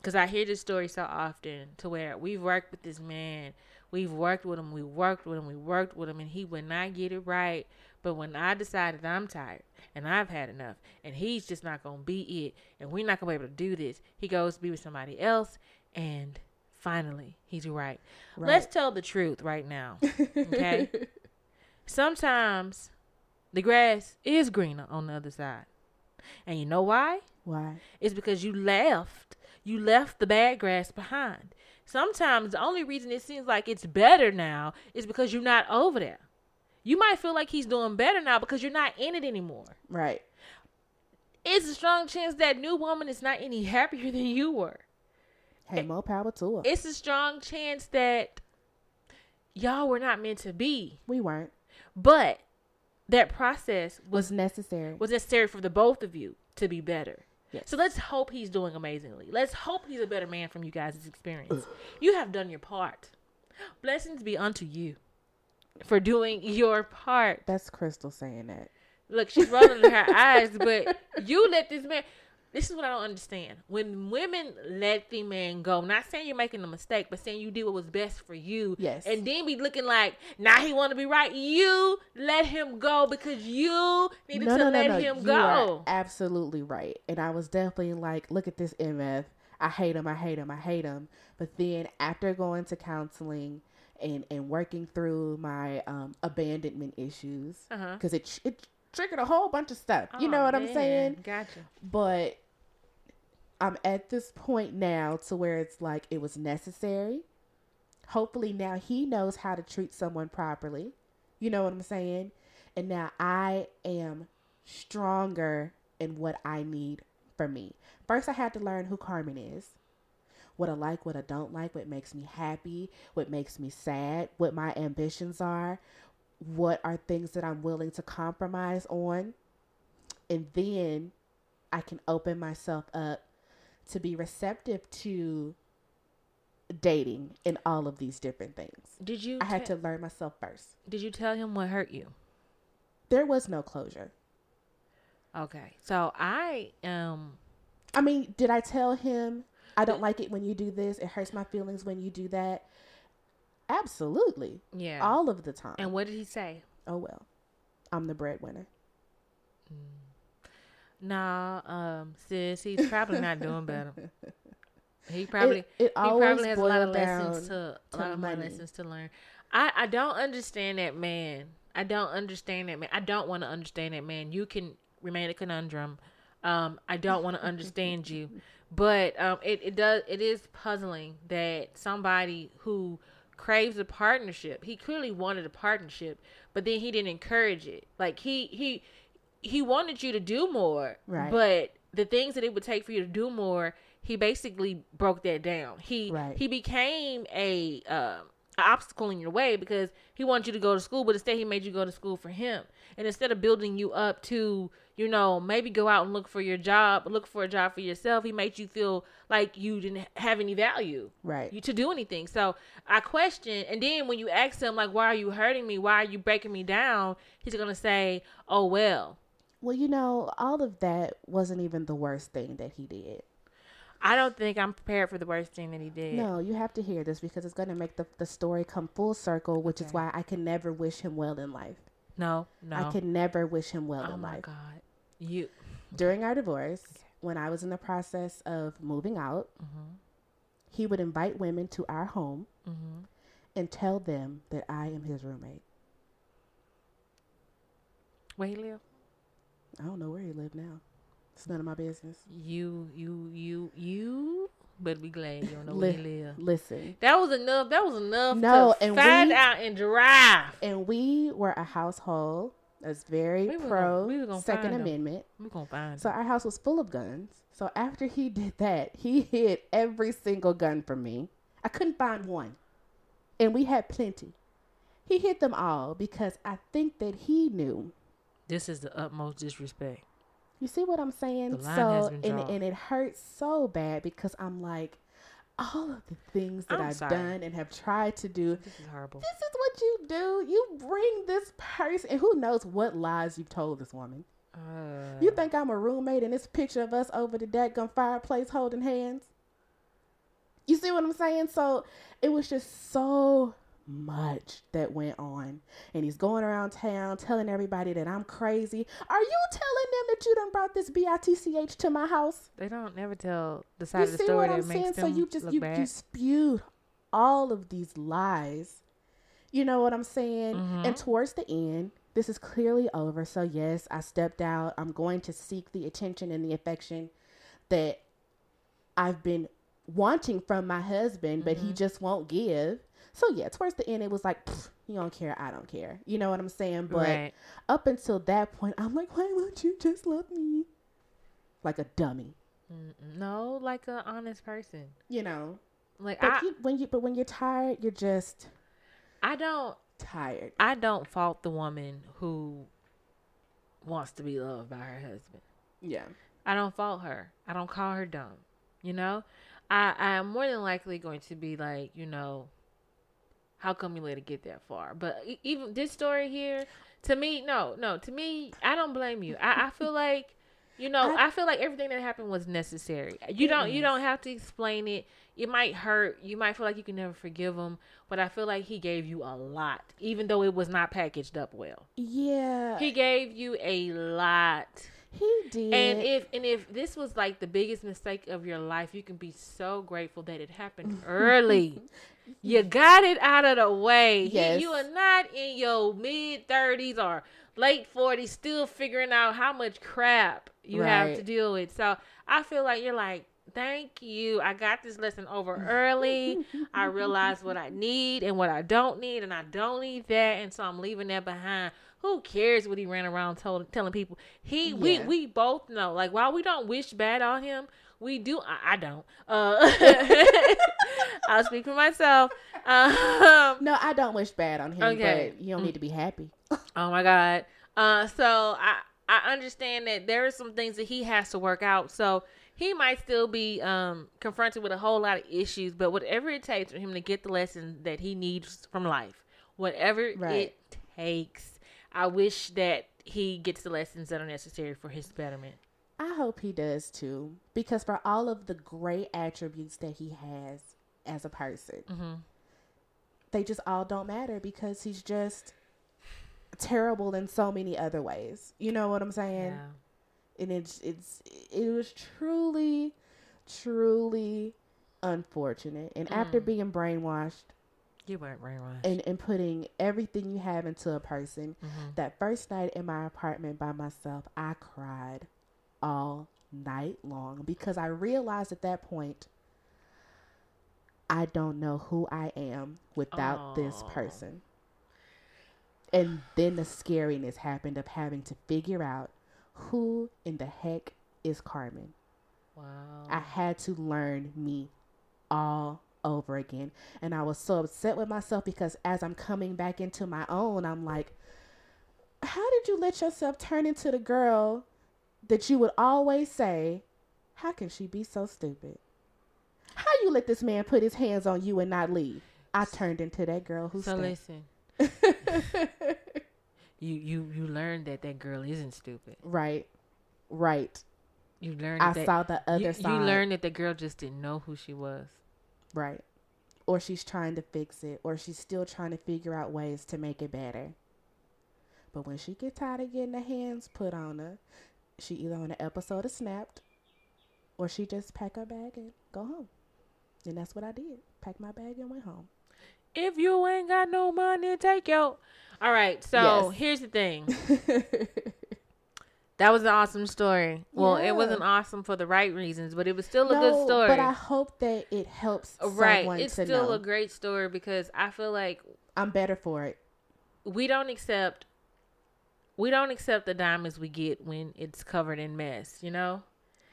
Cause I hear this story so often to where we've worked with this man, we've worked with him, we worked with him, we worked with him, and he would not get it right. But when I decided I'm tired and I've had enough, and he's just not gonna be it, and we're not gonna be able to do this, he goes to be with somebody else, and finally he's right. Let's tell the truth right now, okay? Sometimes the grass is greener on the other side, and you know why? why It's because you left. You left the bad grass behind. Sometimes the only reason it seems like it's better now is because you're not over there. You might feel like he's doing better now because you're not in it anymore. right It's a strong chance that new woman is not any happier than you were. Hey more power to her It's a strong chance that y'all were not meant to be. we weren't But that process was was necessary was necessary for the both of you to be better. Yes. So let's hope he's doing amazingly. Let's hope he's a better man from you guys' experience. you have done your part. Blessings be unto you for doing your part. that's crystal saying that Look, she's rolling her eyes, but you let this man. This is what I don't understand. When women let the man go, not saying you're making a mistake, but saying you did what was best for you. Yes. And then be looking like, now he want to be right. You let him go because you needed to let him You go. are absolutely right. And I was definitely like, look at this MF. I hate him. I hate him. I hate him. But then after going to counseling and and working through my um, abandonment issues, Uh-huh. because it it triggered a whole bunch of stuff. you know what I'm saying? Gotcha. But I'm at this point now to where it's like it was necessary. Hopefully now he knows how to treat someone properly. You know what I'm saying? And now I am stronger in what I need for me. First I had to learn who Carmen is. What I like, what I don't like, what makes me happy, what makes me sad, what my ambitions are, what are things that I'm willing to compromise on. And then I can open myself up to be receptive to dating and all of these different things. Did you? I had te- to learn myself first. Did you tell him what hurt you? There was no closure. Okay, so I um I mean, did I tell him I don't like it when you do this? It hurts my feelings when you do that. Absolutely. yeah. All of the time. and what did he say? oh well. I'm the breadwinner. Nah, um, sis, he's probably not doing better. He probably it, it he probably has a lot of lessons down to a to lot of more money. lessons to learn. I I don't understand that man. I don't understand that man. I don't want to understand that man. You can remain a conundrum. Um, I don't want to understand you, but um, it it does it is puzzling that somebody who craves a partnership. He clearly wanted a partnership, but then he didn't encourage it. Like he he he wanted you to do more, Right. but the things that it would take for you to do more, he basically broke that down. He Right. he became a um, an obstacle in your way because he wanted you to go to school, but instead he made you go to school for him. And instead of building you up to, you know, maybe go out and look for your job, look for a job for yourself, he made you feel like you didn't have any value Right. you to do anything. So I question, and then when you ask him like, "Why are you hurting me? Why are you breaking me down?" He's gonna say, "Oh well." Well, you know, all of that wasn't even the worst thing that he did. I don't think I'm prepared for the worst thing that he did. No, you have to hear this because it's going to make the, the story come full circle, which is why I can never wish him well in life. no, no. I can never wish him well oh in my god, you. During our divorce, when I was in the process of moving out, Mm-hmm. he would invite women to our home Mm-hmm. and tell them that I am his roommate. Where he live? I don't know where he lived now. It's none of my business. You, you, you, you. Better be glad you don't know where Li- he live. Listen, That was enough. That was enough No, to and find we- out and drive. and we were a household that's very We pro gonna- we gonna Second. Amendment. We're gonna find. So our house was full of guns. So after he did that, he hid every single gun from me. I couldn't find one. And we had plenty. He hid them all because I think that he knew. This is the utmost disrespect. You see what I'm saying? The line has so been and and it hurts so bad because I'm like all of the things that I've sorry. done and have tried to do. This is horrible. This is what you do. You bring this person, and who knows what lies you've told this woman. Uh, You think I'm a roommate and this picture of us over the dadgum fireplace holding hands? You see what I'm saying? So it was just so much that went on. And he's going around town telling everybody that I'm crazy. Are you telling them that you done brought this B-I-T-C-H to my house? They don't never tell the side You of the see story what that I'm makes saying? them So you just you, bad. you spewed all of these lies. You know what I'm saying? Mm-hmm. And towards the end, this is clearly over. So yes, I stepped out. I'm going to seek the attention and the affection that I've been wanting from my husband, but Mm-hmm. he just won't give. So yeah, towards the end, it was like, you don't care, I don't care. You know what I'm saying? But right. up until that point, I'm like, why won't you just love me? Like a dummy, Mm-mm. No, like an honest person. you know. Like But I, you, when you, but when you're tired, you're just I don't, tired. I don't fault the woman who wants to be loved by her husband. Yeah. I don't fault her. I don't call her dumb. You know, I I am more than likely going to be like, you know, how come you let it get that far? But even this story here, to me, no, no, to me, I don't blame you. I, I feel like, you know, I, feel like everything that happened was necessary. You don't you don't have to explain it. It might hurt. You might feel like you can never forgive him, but I feel like he gave you a lot, even though it was not packaged up well. Yeah. He gave you a lot. He did. And if and if this was like the biggest mistake of your life, you can be so grateful that it happened early. you got it out of the way. Yes. you are not in your mid thirties or late forties still figuring out how much crap you have to deal with. So I feel like you're like, Thank you. I got this lesson over early. I realized what I need and what I don't need, and I don't need that, and so I'm leaving that behind. Who cares what he ran around told, telling people? He we we both know. Like while we don't wish bad on him, we do. I, I don't. Uh, I'll speak for myself. Um, no, I don't wish bad on him, Okay. but you don't need to be happy. Oh my god. Uh so I I understand that there are some things that he has to work out. So he might still be um confronted with a whole lot of issues, but whatever it takes for him to get the lessons that he needs from life, whatever Right. it takes, I wish that he gets the lessons that are necessary for his betterment. I hope he does too, because for all of the great attributes that he has as a person, Mm-hmm. they just all don't matter because he's just terrible in so many other ways. You know what I'm saying? Yeah. and it's it's it was truly truly unfortunate and after Mm. being brainwashed You weren't brainwashed. and, and putting everything you have into a person Mhm. that first night in my apartment by myself i cried all night long because i realized at that point i don't know who i am without this person and then the scariness happened of having to figure out who in the heck is Carmen. Wow. I had to learn me all over again. And I was so upset with myself because as I'm coming back into my own, I'm like, how did you let yourself turn into the girl that you would always say, how can she be so stupid? How you let this man put his hands on you and not leave? I turned into that girl who So stayed. listen, you you you learned that that girl isn't stupid. right, right. You learned I that saw the other you, side. you learned that the girl just didn't know who she was. Right. Or she's trying to fix it, or she's still trying to figure out ways to make it better. But when she get tired of getting her hands put on her, she either on an episode of Snapped, or she just pack her bag and go home. And that's what I did. Pack my bag and went home. If you ain't got no money, take your. All right. So Yes. here's the thing. That was an awesome story. Well, it wasn't awesome for the right reasons, but it was still a no, good story. but I hope that it helps right. It's still know. a great story because I feel like I'm better for it. we don't accept we don't accept the diamonds we get when it's covered in mess, you know?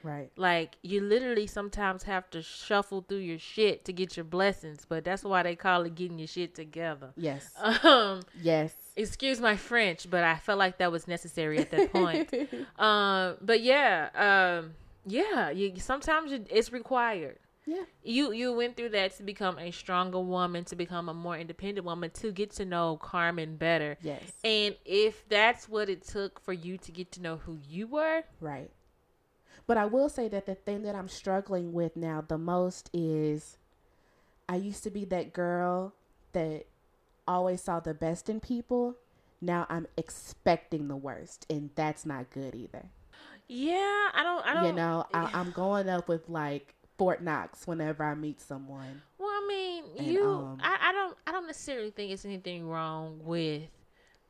Right. Like you literally sometimes have to shuffle through your shit to get your blessings, but that's why they call it getting your shit together. Yes. Um, yes. excuse my French, but I felt like that was necessary at that point. um, but yeah, um, yeah, you sometimes it- it's required. Yeah. You you went through that to become a stronger woman, to become a more independent woman, to get to know Carmen better. Yes. And if that's what it took for you to get to know who you were, Right. But I will say that the thing that I'm struggling with now the most is I used to be that girl that always saw the best in people. Now I'm expecting the worst, and that's not good either. yeah, I don't, I don't. You know, I, I'm going up with like Fort Knox whenever I meet someone. Well, I mean, And, you, um, I, I don't, I don't necessarily think it's anything wrong with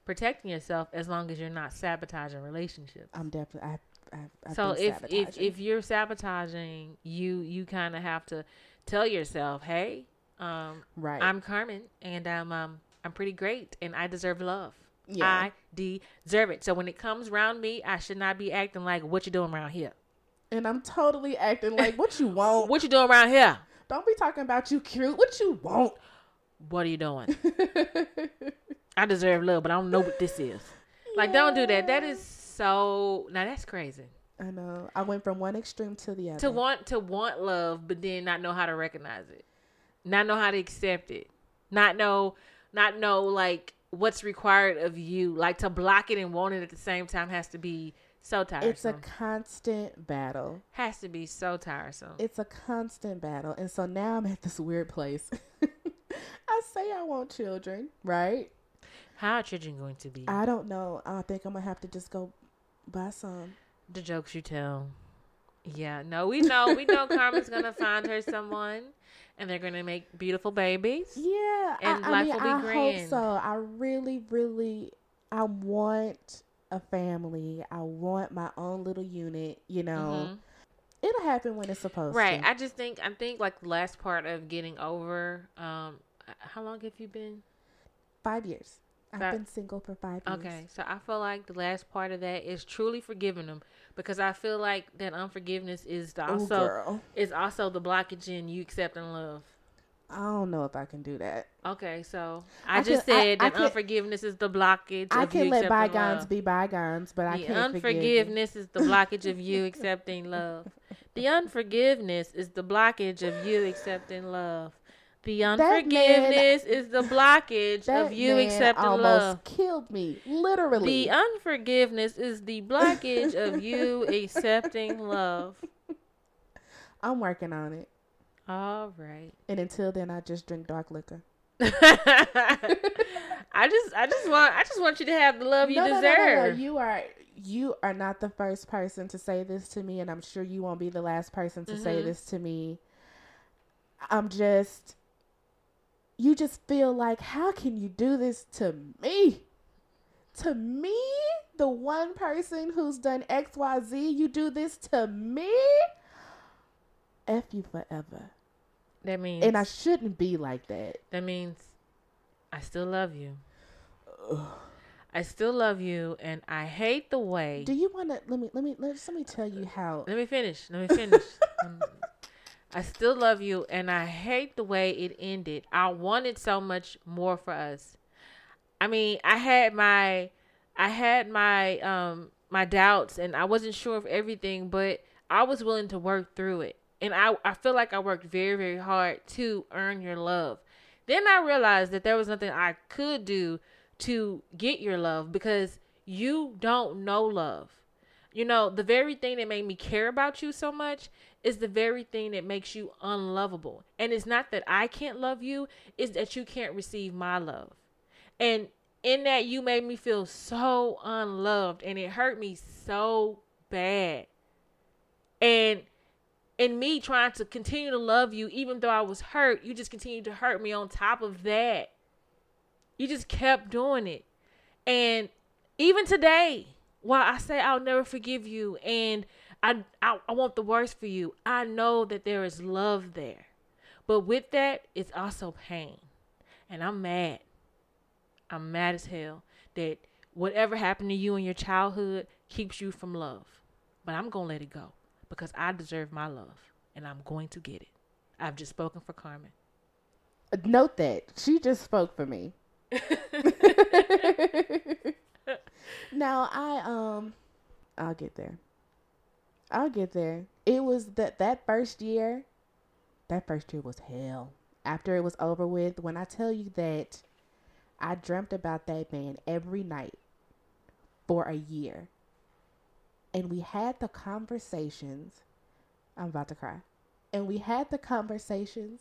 protecting yourself as long as you're not sabotaging relationships. I'm definitely. I, I, I've so if if if you're sabotaging, you you kind of have to tell yourself, hey, um, right, I'm Carmen, and I'm um I'm pretty great, and I deserve love. Yeah. I deserve it. So when it comes around me, I should not be acting like what you're doing around here. And I'm totally acting like what you want. What you doing around here? Don't be talking about you cute. What you want? What are you doing? I deserve love, but I don't know what this is. Like, don't do that. That is so. Now that's crazy. I know. I went from one extreme to the other. To want to want love, but then not know how to recognize it, not know how to accept it, not know, not know like what's required of you. Like to block it and want it at the same time has to be so tiresome. It's a constant battle. has to be so tiresome. It's a constant battle. And so now I'm at this weird place. I say I want children, right? How are children going to be? I don't know. I think I'm going to have to just go buy some. the jokes you tell. Yeah, no, we know. We know Carmen's gonna find her someone, and they're gonna make beautiful babies. Yeah. And I, I life mean, will be I grand. hope so. I really, really, I want a family. I want my own little unit, you know. Mhm. It'll happen when it's supposed Right. to. Right. I just think I think like the last part of getting over. Um, how long have you been? Five years. I've been single for five years. Okay, so I feel like the last part of that is truly forgiving them because I feel like that unforgiveness is the also girl. is also the blockage in you accepting love. I don't know if I can do that. Okay, so I, I just can- said I that can- unforgiveness is the blockage. I of you can let bygones love. be bygones, but I the can't unforgiveness is the blockage of you accepting love. The unforgiveness is the blockage of you accepting love. The man- unforgiveness is the blockage of you accepting love. That man accepting almost love. killed me, literally. The unforgiveness is the blockage of you accepting love. I'm working on it, All right. and until then, I just drink dark liquor. I just I just want I just want you to have the love you no, deserve. no, no. You are you are not the first person to say this to me, and I'm sure you won't be the last person to say Mhm. this to me. I'm just, you just feel like, how can you do this to me? To me, the one person who's done X, Y, Z, you do this to me? F you forever. That means And I shouldn't be like that. That means I still love you. I still love you, and I hate the way. Do you want to let me let me let, let me tell you how Let me finish. Let me finish. Um, I still love you, and I hate the way it ended. I wanted so much more for us. I mean, I had my, I had my, um, my doubts, and I wasn't sure of everything, but I was willing to work through it, and I, I feel like I worked very, very hard to earn your love. Then I realized that there was nothing I could do to get your love because you don't know love. You know, the very thing that made me care about you so much is the very thing that makes you unlovable. And it's not that I can't love you, it's that you can't receive my love. And in that, you made me feel so unloved and it hurt me so bad. And in me trying to continue to love you, even though I was hurt, you just continued to hurt me on top of that. You just kept doing it. And even today, while I say I'll never forgive you and I, I, I want the worst for you, I know that there is love there. But with that, it's also pain. And I'm mad. I'm mad as hell that whatever happened to you in your childhood keeps you from love. But I'm going to let it go because I deserve my love and I'm going to get it. I've just spoken for Carmen. Note that she just spoke for me. now I um I'll get there. I'll get there. It was that that first year that first year was hell. After it was over with, when I tell you that I dreamt about that man every night for a year. And we had the conversations. I'm about to cry. And we had the conversations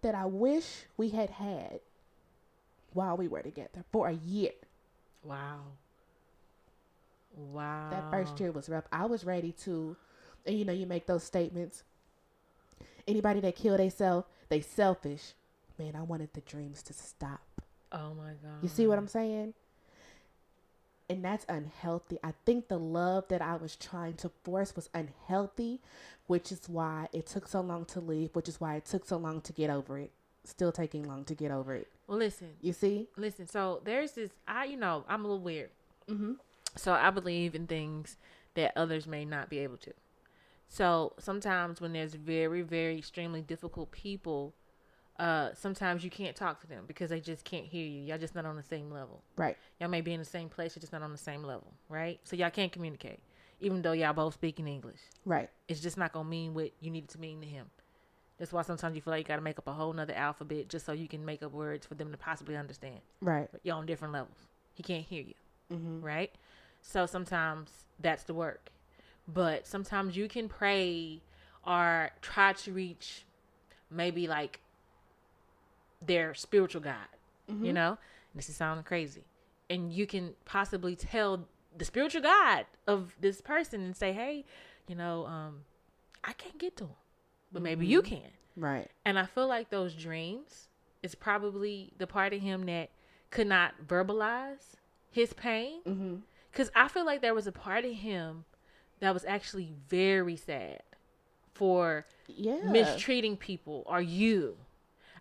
that I wish we had had while we were together for a year. Wow. Wow. That first year was rough. I was ready to, and you know, you make those statements. Anybody that killed themselves, they selfish. Man, I wanted the dreams to stop. Oh my God. You see what I'm saying? And that's unhealthy. I think the love that I was trying to force was unhealthy, which is why it took so long to leave, which is why it took so long to get over it. Still taking long to get over it. Well, listen. You see? Listen. So there's this. I, you know, I'm a little weird. Mm-hmm. So I believe in things that others may not be able to. So sometimes when there's very, very extremely difficult people, uh, sometimes you can't talk to them because they just can't hear you. Y'all just not on the same level. Right. Y'all may be in the same place, you're just not on the same level, right? So y'all can't communicate, even though y'all both speak in English. Right. It's just not gonna mean what you need it to mean to him. That's why sometimes you feel like you gotta make up a whole nother alphabet just so you can make up words for them to possibly understand. Right. But you're on different levels. He can't hear you, Mm-hmm. right? So sometimes that's the work. But sometimes you can pray or try to reach maybe like their spiritual God, Mm-hmm. you know? This is sounding crazy. And you can possibly tell the spiritual God of this person and say, hey, you know, um, I can't get to him, but maybe you can. Right. And I feel like those dreams is probably the part of him that could not verbalize his pain. Mm-hmm. Because I feel like there was a part of him that was actually very sad for Yeah. mistreating people or you.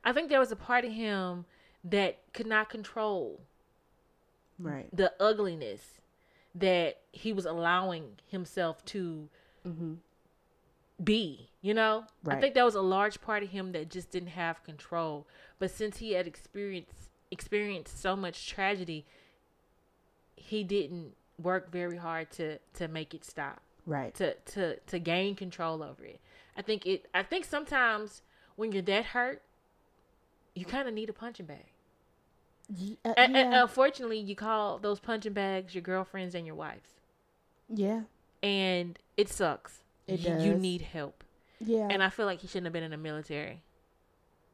I think there was a part of him that could not control right. the ugliness that he was allowing himself to Mm-hmm. be, you know? I think that was a large part of him that just didn't have control. But since he had experienced experienced so much tragedy, he didn't work very hard to to make it stop. Right. To to to gain control over it. I think it I think sometimes when you're that hurt, you kind of need a punching bag. Uh, And, and unfortunately, you call those punching bags your girlfriends and your wives. yeah. And it sucks. It you, you need help. Yeah. And I feel like he shouldn't have been in the military.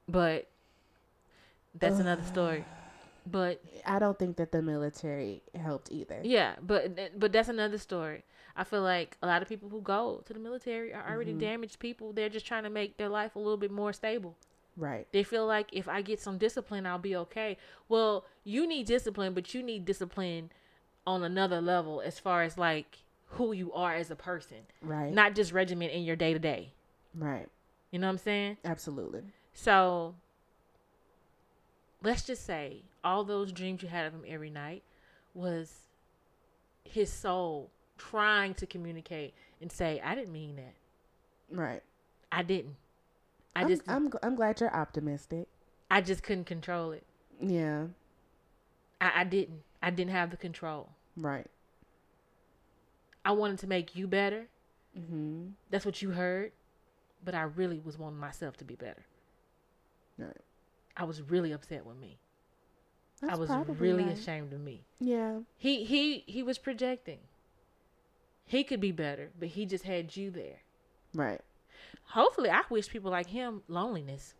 But that's another story. But I don't think that the military helped either. yeah, but but that's another story. I feel like a lot of people who go to the military are already Mhm. damaged people. They're just trying to make their life a little bit more stable. Right. They feel like if I get some discipline, I'll be okay. Well, you need discipline, but you need discipline on another level as far as like who you are as a person, Right. not just regiment in your day to day. right. You know what I'm saying? Absolutely. So let's just say all those dreams you had of him every night was his soul trying to communicate and say, I didn't mean that. Right. I didn't. I I'm, just I'm, I'm glad you're optimistic. I just couldn't control it. Yeah, I, I didn't. I didn't have the control. right. I wanted to make you better. Mm-hmm. That's what you heard. But I really was wanting myself to be better. Right. I was really upset with me. That's I was really right. ashamed of me. Yeah. He he he was projecting. He could be better, but he just had you there. Right. Hopefully, I wish people like him loneliness,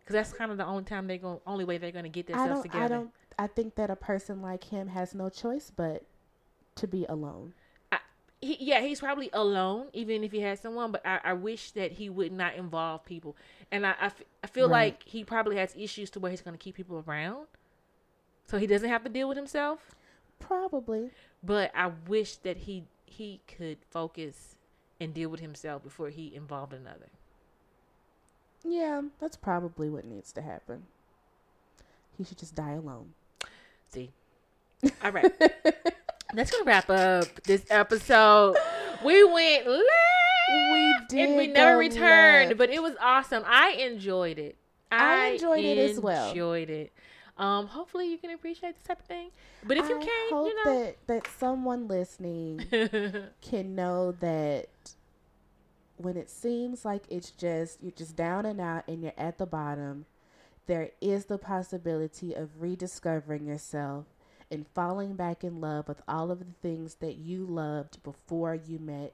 because that's kind of the only time they're going, only way they're going to get themselves together. I don't. I think that a person like him has no choice but to be alone. He, yeah, he's probably alone, even if he has someone. But I, I wish that he would not involve people, and I I, f- I feel Right. like he probably has issues to where he's going to keep people around, so he doesn't have to deal with himself. Probably. But I wish that he he could focus and deal with himself before he involved another. Yeah, that's probably what needs to happen. He should just die alone. See. All right. That's gonna wrap up this episode. We went late. We did and we never returned, left. but it was awesome. I enjoyed it. I enjoyed it as well. Enjoyed it. Um, hopefully you can appreciate this type of thing. But if you can't, hope you know. that that someone listening can know that when it seems like it's just you're just down and out and you're at the bottom, there is the possibility of rediscovering yourself and falling back in love with all of the things that you loved before you met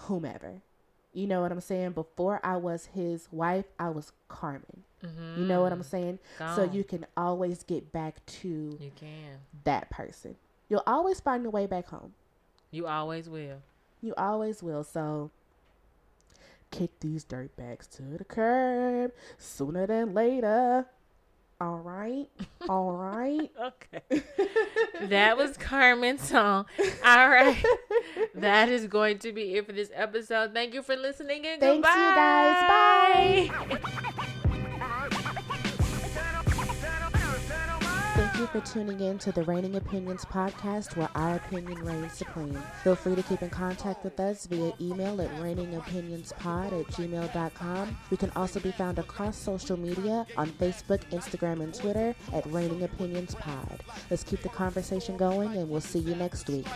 whomever. You know what I'm saying? Before I was his wife, I was Carmen. You know what I'm mm-hmm. saying? So you can always get back to You can. that person. You'll always find your way back home. You always will. You always will. So kick these dirtbags to the curb sooner than later. All right. All right. Okay. that was Carmen's song. All right. That is going to be it for this episode. Thank you for listening and Thanks, you guys. Thank you for tuning in to the Reigning Opinions podcast where our opinion reigns supreme. Feel free to keep in contact with us via email at reigningopinionspod at gmail.com. We can also be found across social media on Facebook, Instagram, and Twitter at Reigning Opinions Pod. Let's keep the conversation going and we'll see you next week.